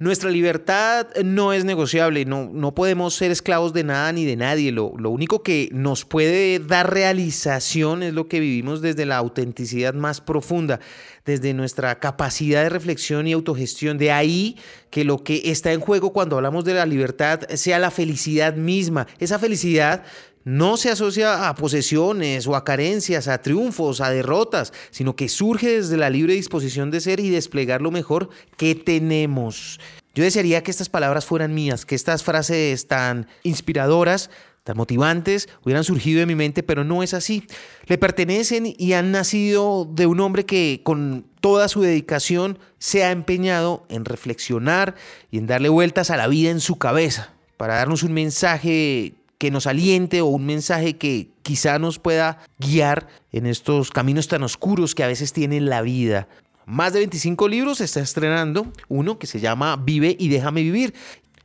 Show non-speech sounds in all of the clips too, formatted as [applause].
Nuestra libertad no es negociable, no, no podemos ser esclavos de nada ni de nadie. Lo, lo, único que nos puede dar realización es lo que vivimos desde la autenticidad más profunda, desde nuestra capacidad de reflexión y autogestión. De ahí que lo que está en juego cuando hablamos de la libertad sea la felicidad misma. Esa felicidad no se asocia a posesiones o a carencias, a triunfos, a derrotas, sino que surge desde la libre disposición de ser y desplegar lo mejor que tenemos. Yo desearía que estas palabras fueran mías, que estas frases tan inspiradoras, tan motivantes, hubieran surgido de mi mente, pero no es así. Le pertenecen y han nacido de un hombre que con toda su dedicación se ha empeñado en reflexionar y en darle vueltas a la vida en su cabeza, para darnos un mensaje que nos aliente o un mensaje que quizá nos pueda guiar en estos caminos tan oscuros que a veces tiene la vida. Más de 25 libros se está estrenando, uno que se llama Vive y déjame vivir.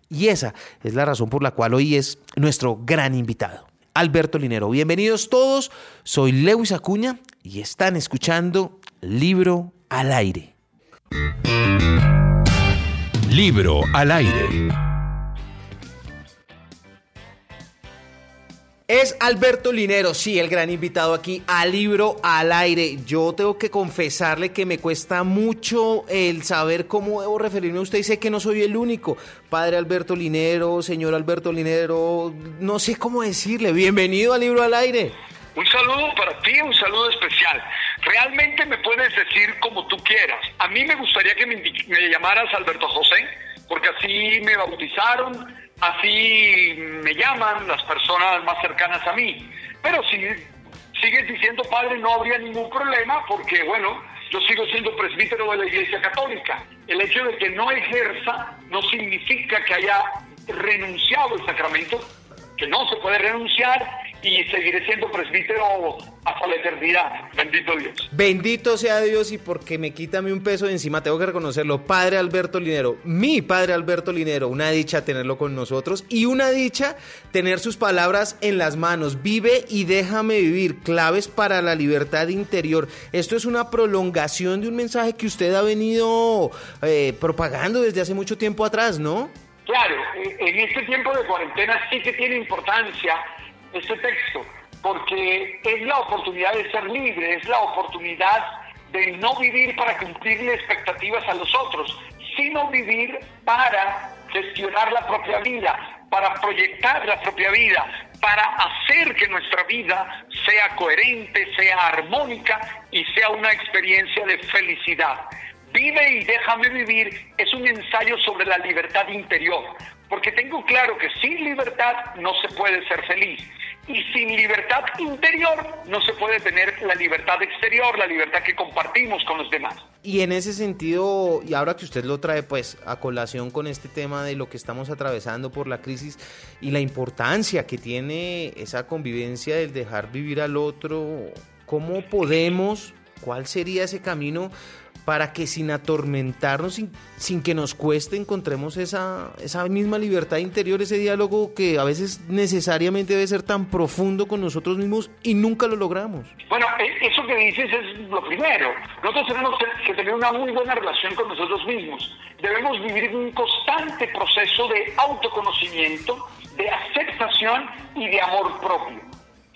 Y esa es la razón por la cual hoy es nuestro gran invitado, Alberto Linero. Bienvenidos todos, soy Lewis Acuña y están escuchando Libro al Aire. Libro al Aire. Es Alberto Linero, sí, el gran invitado aquí a Libro al Aire. Yo tengo que confesarle que me cuesta mucho el saber cómo debo referirme a usted y sé que no soy el único. Padre Alberto Linero, señor Alberto Linero, no sé cómo decirle. Bienvenido a Libro al Aire. Un saludo para ti, un saludo especial. Realmente me puedes decir como tú quieras. A mí me gustaría que me, me llamaras Alberto José, porque así me bautizaron Así me llaman las personas más cercanas a mí. Pero si sigues diciendo padre, no habría ningún problema porque, bueno, yo sigo siendo presbítero de la Iglesia Católica. El hecho de que no ejerza no significa que haya renunciado al sacramento, que no se puede renunciar y seguiré siendo presbítero hasta la eternidad. Bendito Dios. Bendito sea Dios y porque me quítame un peso de encima, tengo que reconocerlo. Padre Alberto Linero, mi padre Alberto Linero, una dicha tenerlo con nosotros y una dicha tener sus palabras en las manos. Vive y déjame vivir, claves para la libertad interior. Esto es una prolongación de un mensaje que usted ha venido eh, propagando desde hace mucho tiempo atrás, ¿no? Claro, en este tiempo de cuarentena sí que tiene importancia este texto, porque es la oportunidad de ser libre, es la oportunidad de no vivir para cumplirle expectativas a los otros, sino vivir para gestionar la propia vida, para proyectar la propia vida, para hacer que nuestra vida sea coherente, sea armónica y sea una experiencia de felicidad. Vive y déjame vivir es un ensayo sobre la libertad interior, porque tengo claro que sin libertad no se puede ser feliz. Y sin libertad interior no se puede tener la libertad exterior, la libertad que compartimos con los demás. Y en ese sentido, y ahora que usted lo trae pues a colación con este tema de lo que estamos atravesando por la crisis y la importancia que tiene esa convivencia del dejar vivir al otro, ¿cómo podemos, cuál sería ese camino para que sin atormentarnos, sin, que nos cueste, encontremos esa, esa misma libertad interior, ese diálogo que a veces necesariamente debe ser tan profundo con nosotros mismos y nunca lo logramos. Bueno, e, eso que dices es lo primero. Nosotros tenemos que tener una muy buena relación con nosotros mismos. Debemos vivir un constante proceso de autoconocimiento, de aceptación y de amor propio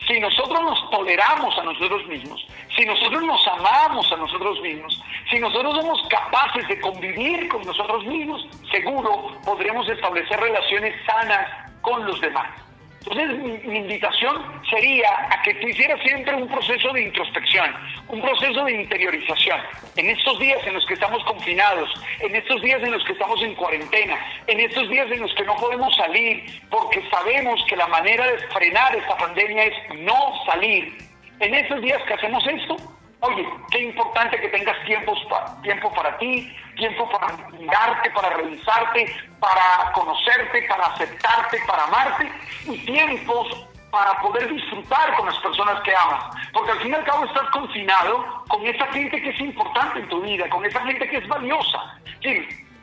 si nosotros nos toleramos a nosotros mismos, si nosotros nos amamos a nosotros mismos, si nosotros somos capaces de convivir con nosotros mismos, seguro podremos establecer relaciones sanas con los demás. Entonces mi, invitación sería a que tú hicieras siempre un proceso de introspección, un proceso de interiorización. En estos días en los que estamos confinados, en estos días en los que estamos en cuarentena, en estos días en los que no podemos salir porque sabemos que la manera de frenar esta pandemia es no salir. En estos días que hacemos esto, Oye, qué importante que tengas tiempos tiempo para ti, tiempo para mirarte, para revisarte, para conocerte, para aceptarte, para amarte y tiempos para poder disfrutar con las personas que amas. Porque al fin y al cabo estás confinado con esa gente que es importante en tu vida, con esa gente que es valiosa.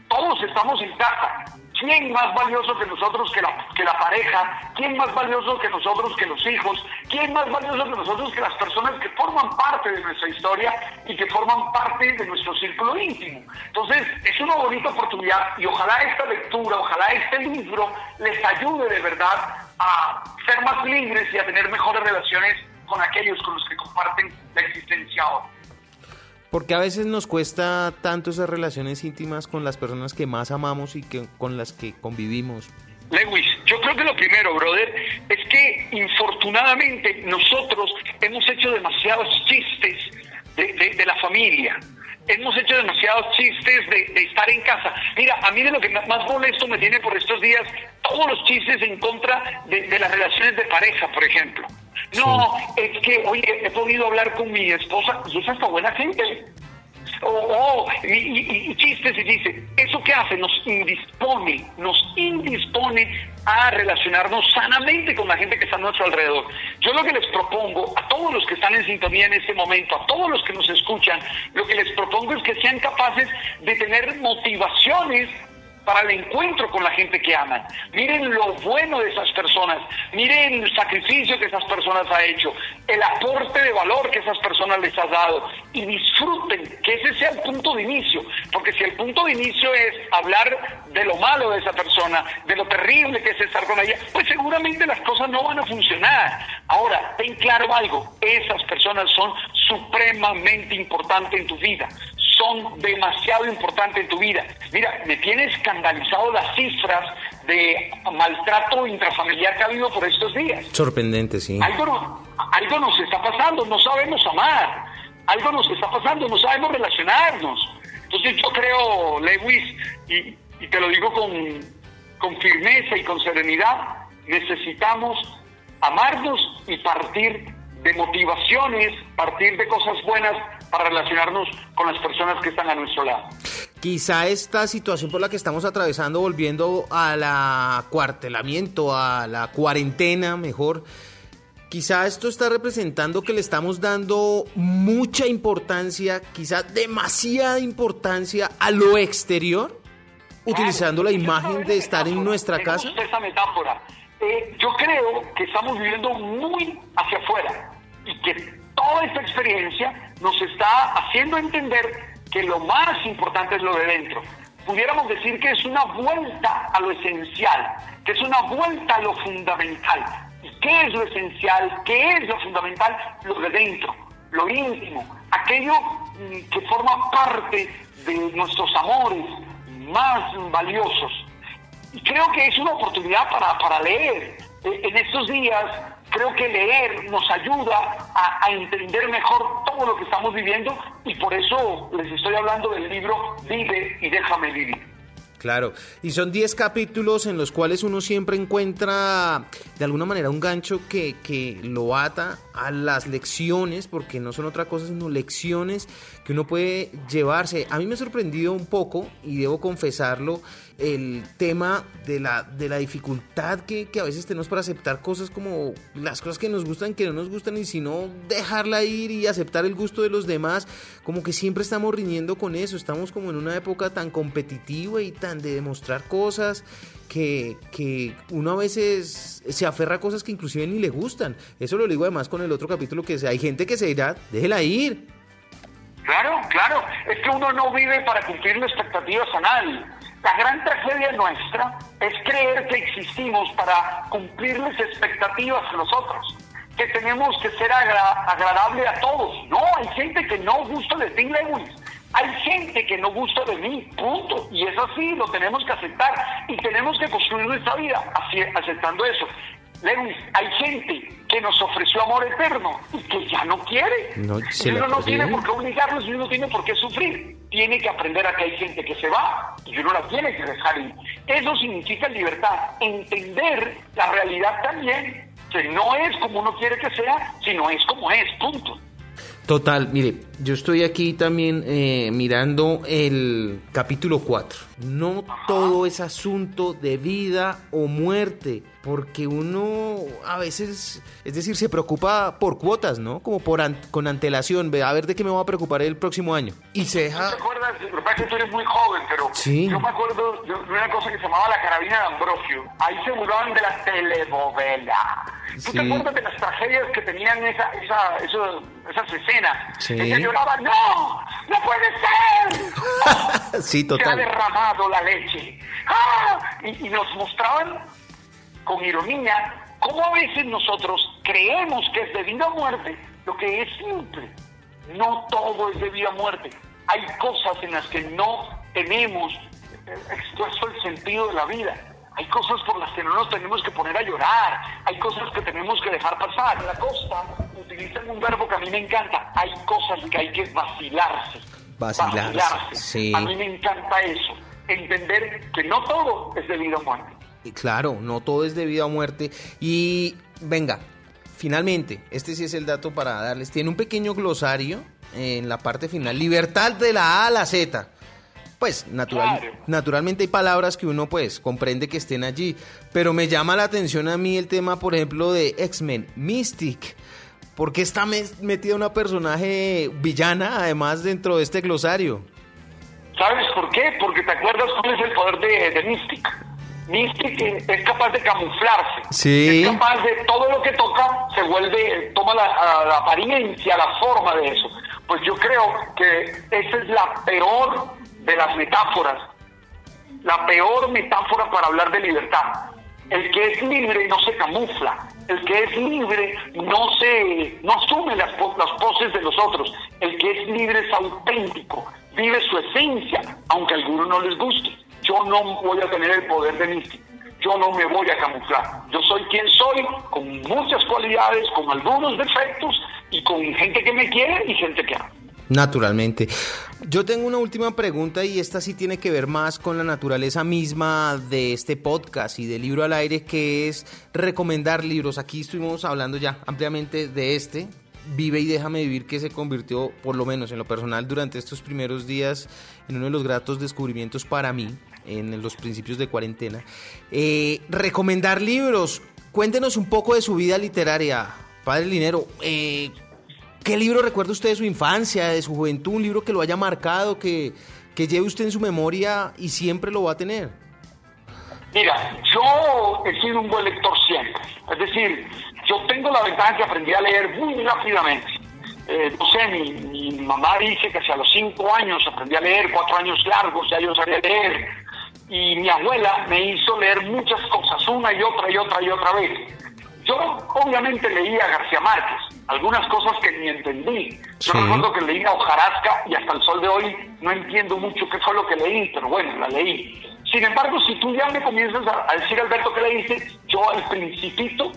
Todos estamos en casa, ¿Quién más valioso que nosotros que la, que la pareja? ¿Quién más valioso que nosotros que los hijos? ¿Quién más valioso que nosotros que las personas que forman parte de nuestra historia y que forman parte de nuestro círculo íntimo? Entonces, es una bonita oportunidad y ojalá esta lectura, ojalá este libro les ayude de verdad a ser más libres y a tener mejores relaciones con aquellos con los que comparten la existencia hoy. Porque a veces nos cuesta tanto esas relaciones íntimas con las personas que más amamos y que, con las que convivimos. Lewis, yo creo que lo primero, brother, es que infortunadamente nosotros hemos hecho demasiados chistes de, la familia. Hemos hecho demasiados chistes de, estar en casa. Mira, a mí de lo que más molesto me tiene por estos días, todos los chistes en contra de las relaciones de pareja, por ejemplo. No, es que, oye, he podido hablar con mi esposa y es hasta buena gente. Oh, y, chistes y dice, ¿eso qué hace? Nos indispone, nos indispone a relacionarnos sanamente con la gente que está a nuestro alrededor. Yo lo que les propongo a todos los que están en sintonía en este momento, a todos los que nos escuchan, lo que les propongo es que sean capaces de tener motivaciones para el encuentro con la gente que aman. Miren lo bueno de esas personas, miren el sacrificio que esas personas han hecho, el aporte de valor que esas personas les ha dado y disfruten que ese sea el punto de inicio, porque si el punto de inicio es hablar de lo malo de esa persona, de lo terrible que es estar con ella, pues seguramente las cosas no van a funcionar. Ahora, ten claro algo, esas personas son supremamente importantes en tu vida son demasiado importantes en tu vida. Mira, me tiene escandalizado las cifras de maltrato intrafamiliar que ha habido por estos días. Sorprendente, sí. Algo, algo nos está pasando, no sabemos amar. Algo nos está pasando, no sabemos relacionarnos. Entonces yo creo, Lewis, y, y te lo digo con, con firmeza y con serenidad, necesitamos amarnos y partir de motivaciones, partir de cosas buenas para relacionarnos con las personas que están a nuestro lado. Quizá esta situación por la que estamos atravesando, volviendo a la cuartelamiento, a la cuarentena mejor, quizá esto está representando que le estamos dando mucha importancia, quizá demasiada importancia a lo exterior, utilizando la imagen de estar en nuestra casa. Esa metáfora. Eh, yo creo que estamos viviendo muy hacia afuera y que toda esta experiencia nos está haciendo entender que lo más importante es lo de dentro. Pudiéramos decir que es una vuelta a lo esencial, que es una vuelta a lo fundamental. ¿Y qué es lo esencial? ¿Qué es lo fundamental? Lo de dentro, lo íntimo, aquello mm, que forma parte de nuestros amores más valiosos. Creo que es una oportunidad para, para leer. E, en estos días creo que leer nos ayuda a, entender mejor todo lo que estamos viviendo y por eso les estoy hablando del libro Vive y déjame vivir. Claro, y son 10 capítulos en los cuales uno siempre encuentra de alguna manera un gancho que, que, lo ata a las lecciones, porque no son otra cosa sino lecciones que uno puede llevarse. A mí me ha sorprendido un poco, y debo confesarlo, el tema de la, de la dificultad que, a veces tenemos para aceptar cosas como las cosas que nos gustan, que no nos gustan, y si no, dejarla ir y aceptar el gusto de los demás, como que siempre estamos riñendo con eso, estamos como en una época tan competitiva y tan de demostrar cosas. Que, que, uno a veces se aferra a cosas que inclusive ni le gustan. Eso lo digo además con el otro capítulo que hay gente que se dirá, déjela ir. Claro, claro, es que uno no vive para cumplir las expectativas a nadie. La gran tragedia nuestra es creer que existimos para cumplir las expectativas de los otros, que tenemos que ser agradable a todos. No, hay gente que no gusta de ti, Lewis. Hay gente que no gusta de mí, punto. Y es así, lo tenemos que aceptar. Y tenemos que construir nuestra vida así, aceptando eso. Lewis, hay gente que nos ofreció amor eterno y que ya no quiere. No, y uno no tiene por qué obligarlos y uno no tiene por qué sufrir. Tiene que aprender a que hay gente que se va y uno la tiene que dejar ir. Eso significa libertad, entender la realidad también, que no es como uno quiere que sea, sino es como es, punto. Total, mire, yo estoy aquí también eh, mirando el capítulo 4. No todo es asunto de vida o muerte, porque uno a veces, es decir, se preocupa por cuotas, ¿no? Como por con antelación, a ver de qué me voy a preocupar el próximo año. Y se deja... ¿No te acuerdas? Lo que que tú eres muy joven, pero sí. yo me acuerdo de una cosa que se llamaba la carabina de Ambrosio. Ahí se burlaban de la telenovela. ¿Tú te acuerdas de las tragedias que tenían esa, esa, esas escenas? Sí. Lloraba, ¡no! ¡No puede ser! [laughs] sí, total. Se ha derramado la leche. ¡Ah! Y, y nos mostraban con ironía cómo a veces nosotros creemos que es debido a muerte lo que es simple. No todo es debido a muerte. Hay cosas en las que no tenemos expuesto el sentido de la vida. Hay cosas por las que no nos tenemos que poner a llorar. Hay cosas que tenemos que dejar pasar. En la costa utilizan un verbo que a mí me encanta. Hay cosas que hay que vacilarse. Vacilarse. A mí me encanta eso. Entender que no todo es debido a muerte. Y claro, no todo es debido a muerte. Y venga, finalmente, este sí es el dato para darles. Tiene un pequeño glosario en la parte final. Libertad de la A a la Z. Pues natural, naturalmente hay palabras que uno pues comprende que estén allí, pero me llama la atención a mí el tema, por ejemplo, de X-Men, Mystic. ¿Por qué está metida una personaje villana además dentro de este glosario? ¿Sabes por qué? Porque te acuerdas cuál es el poder de, de Mystic. Mystic es capaz de camuflarse. Sí. Es capaz de todo lo que toca se vuelve, toma la, la apariencia, la forma de eso. Pues yo creo que esa es la peor de las metáforas, la peor metáfora para hablar de libertad. El que es libre no se camufla, el que es libre no se no asume las, las poses de los otros, el que es libre es auténtico, vive su esencia, aunque a algunos no les guste. Yo no voy a tener el poder de Místico, yo no me voy a camuflar. Yo soy quien soy, con muchas cualidades, con algunos defectos y con gente que me quiere y gente que. Naturalmente. Yo tengo una última pregunta y esta sí tiene que ver más con la naturaleza misma de este podcast y del libro al aire, que es recomendar libros. Aquí estuvimos hablando ya ampliamente de este, Vive y déjame vivir, que se convirtió, por lo menos en lo personal, durante estos primeros días en uno de los gratos descubrimientos para mí, en los principios de cuarentena. Eh, recomendar libros. Cuéntenos un poco de su vida literaria, Padre Linero. Eh, ¿Qué libro recuerda usted de su infancia, de su juventud? Un libro que lo haya marcado, que, que lleve usted en su memoria y siempre lo va a tener. Mira, yo he sido un buen lector siempre. Es decir, yo tengo la ventaja que aprendí a leer muy rápidamente. Eh, no sé, mi, mamá dice que hacia los cinco años aprendí a leer, cuatro años largos ya yo sabía leer. Y mi abuela me hizo leer muchas cosas, una y otra y otra y otra vez. Yo obviamente leía García Márquez, algunas cosas que ni entendí. Yo recuerdo que leí a Hojarasca y hasta el sol de hoy no entiendo mucho qué fue lo que leí, pero bueno, la leí. Sin embargo, si tú ya me comienzas a, decir, Alberto, que leíste, yo al principito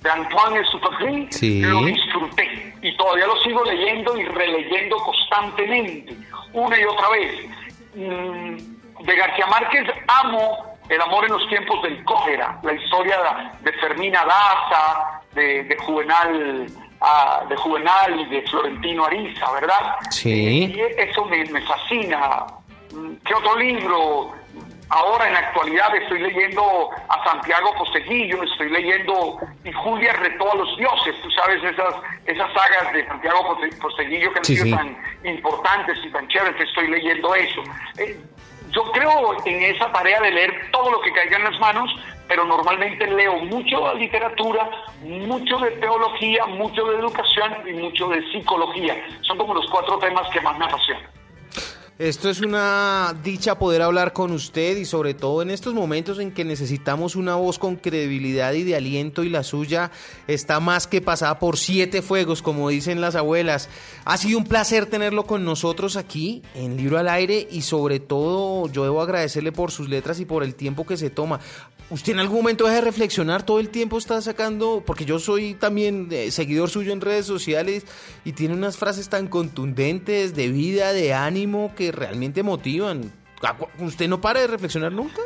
de Antoine Supagrin sí. lo disfruté y todavía lo sigo leyendo y releyendo constantemente, una y otra vez. Mm, de García Márquez amo el amor en los tiempos del cólera, la historia de Fermina Daza, de, de Juvenal de Juvenal y de Florentino Ariza, ¿verdad? Sí. Y eso me, me fascina. ¿Qué otro libro? Ahora en la actualidad estoy leyendo a Santiago Posteguillo, estoy leyendo y Julia retó a los dioses, tú sabes esas esas sagas de Santiago Posteguillo que han Sí, sido sí. tan importantes y tan chéveres, estoy leyendo eso. Eh, yo creo en esa tarea de leer todo lo que caiga en las manos, pero normalmente leo mucho de literatura, mucho de teología, mucho de educación y mucho de psicología. Son como los cuatro temas que más me apasionan. Esto es una dicha poder hablar con usted y sobre todo en estos momentos en que necesitamos una voz con credibilidad y de aliento y la suya está más que pasada por siete fuegos, como dicen las abuelas. Ha sido un placer tenerlo con nosotros aquí en Libro al Aire y sobre todo yo debo agradecerle por sus letras y por el tiempo que se toma. ¿Usted en algún momento deja de reflexionar? Todo el tiempo está sacando, porque yo soy también eh, seguidor suyo en redes sociales y tiene unas frases tan contundentes de vida, de ánimo, que realmente motivan. ¿Usted no para de reflexionar nunca?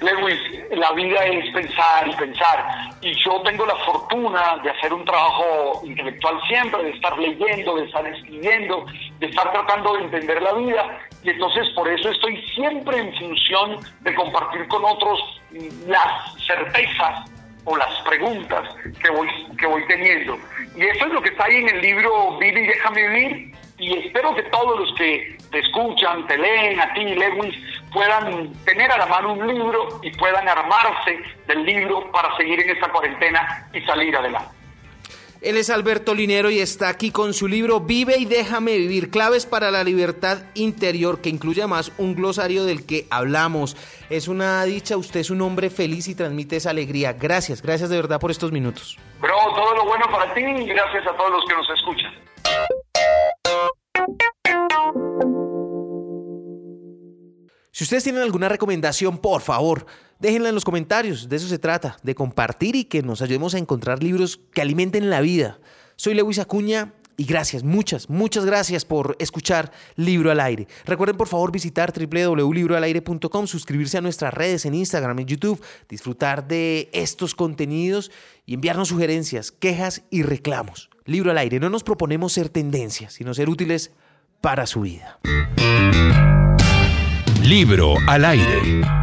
Lewis, la vida es pensar y pensar. Y yo tengo la fortuna de hacer un trabajo intelectual siempre, de estar leyendo, de estar escribiendo, de estar tratando de entender la vida. Y entonces por eso estoy siempre en función de compartir con otros las certezas o las preguntas que voy, que voy teniendo. Y eso es lo que está ahí en el libro Vive y déjame vivir. Y espero que todos los que te escuchan, te leen a ti, Lewis, puedan tener a la mano un libro y puedan armarse del libro para seguir en esta cuarentena y salir adelante. Él es Alberto Linero y está aquí con su libro Vive y déjame vivir, claves para la libertad interior, que incluye además un glosario del que hablamos. Es una dicha, usted es un hombre feliz y transmite esa alegría. Gracias, gracias de verdad por estos minutos. Bro, todo lo bueno para ti y gracias a todos los que nos escuchan. Si ustedes tienen alguna recomendación, por favor, déjenla en los comentarios. De eso se trata, de compartir y que nos ayudemos a encontrar libros que alimenten la vida. Soy Lewis Acuña y gracias, muchas, muchas gracias por escuchar Libro al Aire. Recuerden por favor visitar www.libroalaire.com, suscribirse a nuestras redes en Instagram y YouTube, disfrutar de estos contenidos y enviarnos sugerencias, quejas y reclamos. Libro al Aire, no nos proponemos ser tendencias, sino ser útiles para su vida. Libro al aire.